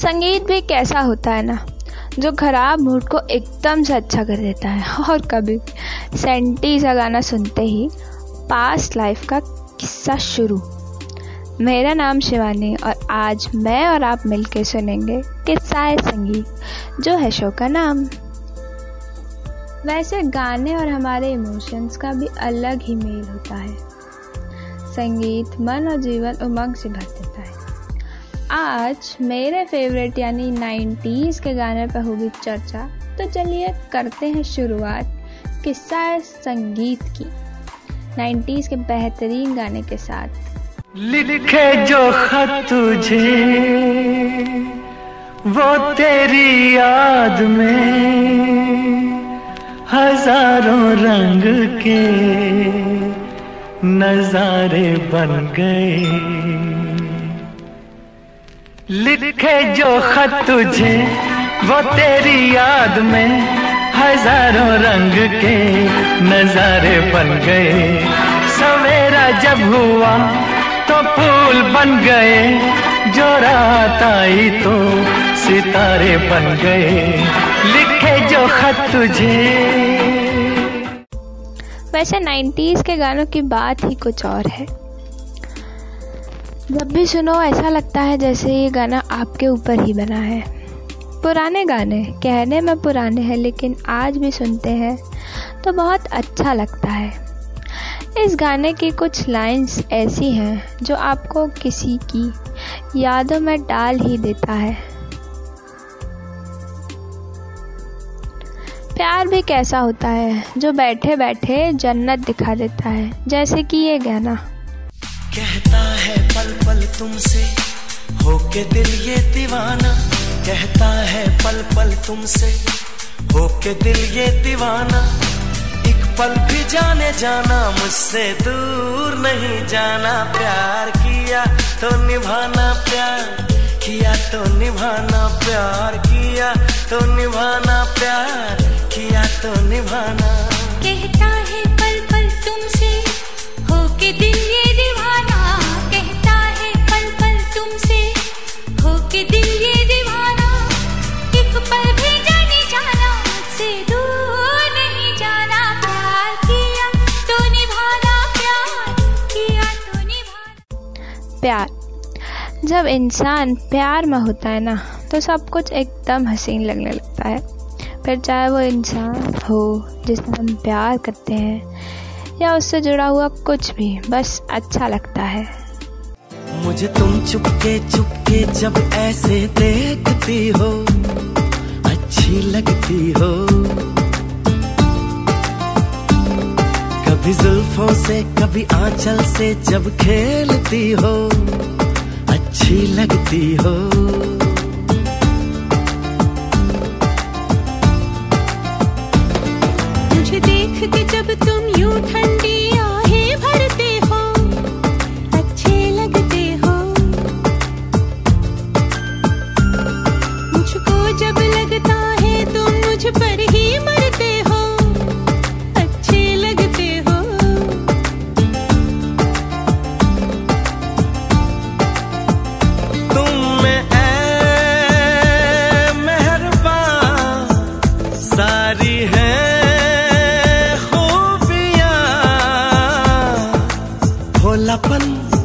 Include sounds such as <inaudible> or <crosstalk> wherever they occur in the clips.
संगीत भी कैसा होता है ना, जो खराब मूड को एकदम से अच्छा कर देता है। <laughs> और कभी सेंटी सा गाना सुनते ही पास्ट लाइफ का किस्सा शुरू। मेरा नाम शिवानी और आज मैं और आप मिलके सुनेंगे किस्सा है संगीत, जो है शो का नाम। वैसे गाने और हमारे इमोशंस का भी अलग ही मेल होता है। संगीत मन और जीवन उमंग से भर देता है। आज मेरे फेवरेट यानी 90s के गाने पर होगी चर्चा। तो चलिए करते हैं शुरुआत किस्सा है संगीत की। 90s के बेहतरीन गाने के साथ। लिखे जो खत तुझे, वो तेरी याद में हज़ारों रंग के नजारे बन गए। लिखे जो खत तुझे, वो तेरी याद में हज़ारों रंग के नजारे बन गए। सवेरा जब हुआ तो फूल बन गए, जो रात आई तो सितारे बन गए। लिखे जो खत तुझे। वैसे 90s के गानों की बात ही कुछ और है। जब भी सुनो, ऐसा लगता है जैसे ये गाना आपके ऊपर ही बना है। पुराने गाने, कहने में पुराने हैं, लेकिन आज भी सुनते हैं तो बहुत अच्छा लगता है। इस गाने की कुछ लाइंस ऐसी हैं, जो आपको किसी की यादों में डाल ही देता है। प्यार भी कैसा होता है, जो बैठे बैठे जन्नत दिखा देता है, जैसे कि ये गाना। कहता है पल पल तुमसे, होके दिल ये दीवाना। कहता है पल पल तुमसे, होके दिल ये दीवाना। एक पल भी जाने जाना, मुझसे दूर नहीं जाना। प्यार किया तो निभाना, प्यार किया तो निभाना। प्यार किया तो निभाना, प्यार किया तो निभाना। कहता प्यार। जब इंसान प्यार में होता है ना तो सब कुछ एकदम हसीन लगने लगता है। फिर चाहे वो इंसान हो जिससे हम प्यार करते हैं, या उससे जुड़ा हुआ कुछ भी, बस अच्छा लगता है। मुझे तुम चुपके चुपके जब ऐसे देखती हो, अच्छी लगती हो। कभी जुल्फों से, कभी आंचल से जब खेलती हो, अच्छी लगती हो। मुझे देख के जब तुम यूँ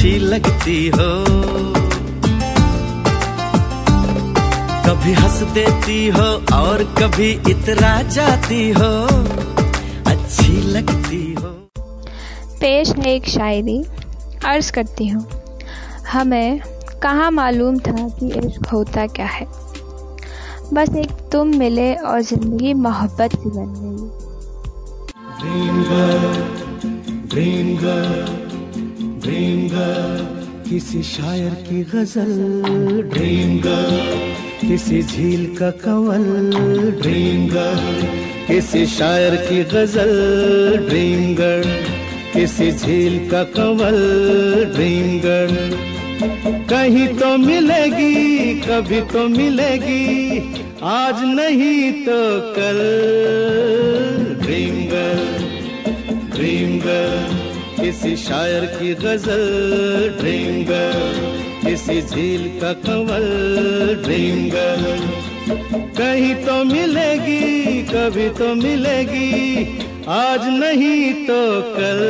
अच्छी लगती हो। कभी हंस देती हो और कभी इतरा जाती हो। अच्छी लगती हो। पेश है एक शायरी अर्ज़ करती हूँ। हमें कहाँ मालूम था कि इश्क होता क्या है? बस एक तुम मिले और ज़िंदगी मोहब्बत की बन गई। किसी शायर की गज़ल ड्रीम गर्ल किसी झील का कंवल ड्रीम गर्ल किसी शायर की गज़ल ड्रीम गर्ल किसी झील का कंवल ड्रीम गर्ल कहीं तो मिलेगी, कभी तो मिलेगी, आज नहीं तो कल। ड्रीम गर्ल ड्रीम गर्ल किसी शायर की गज़ल ड्रीम गर्ल किसी झील का कंवल ड्रीम गर्ल कहीं तो मिलेगी, कभी तो मिलेगी, आज नहीं तो कल।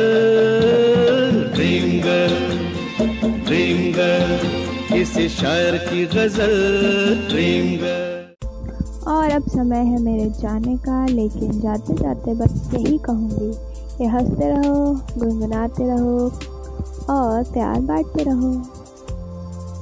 ड्रीम गर्ल ड्रीम गर्ल किसी शायर की गज़ल ड्रीम गर्ल और अब समय है मेरे जाने का, लेकिन जाते जाते बस यही कहूँगी। हँसते रहो गुनगुनाते रहो और प्यार बांटते रहो।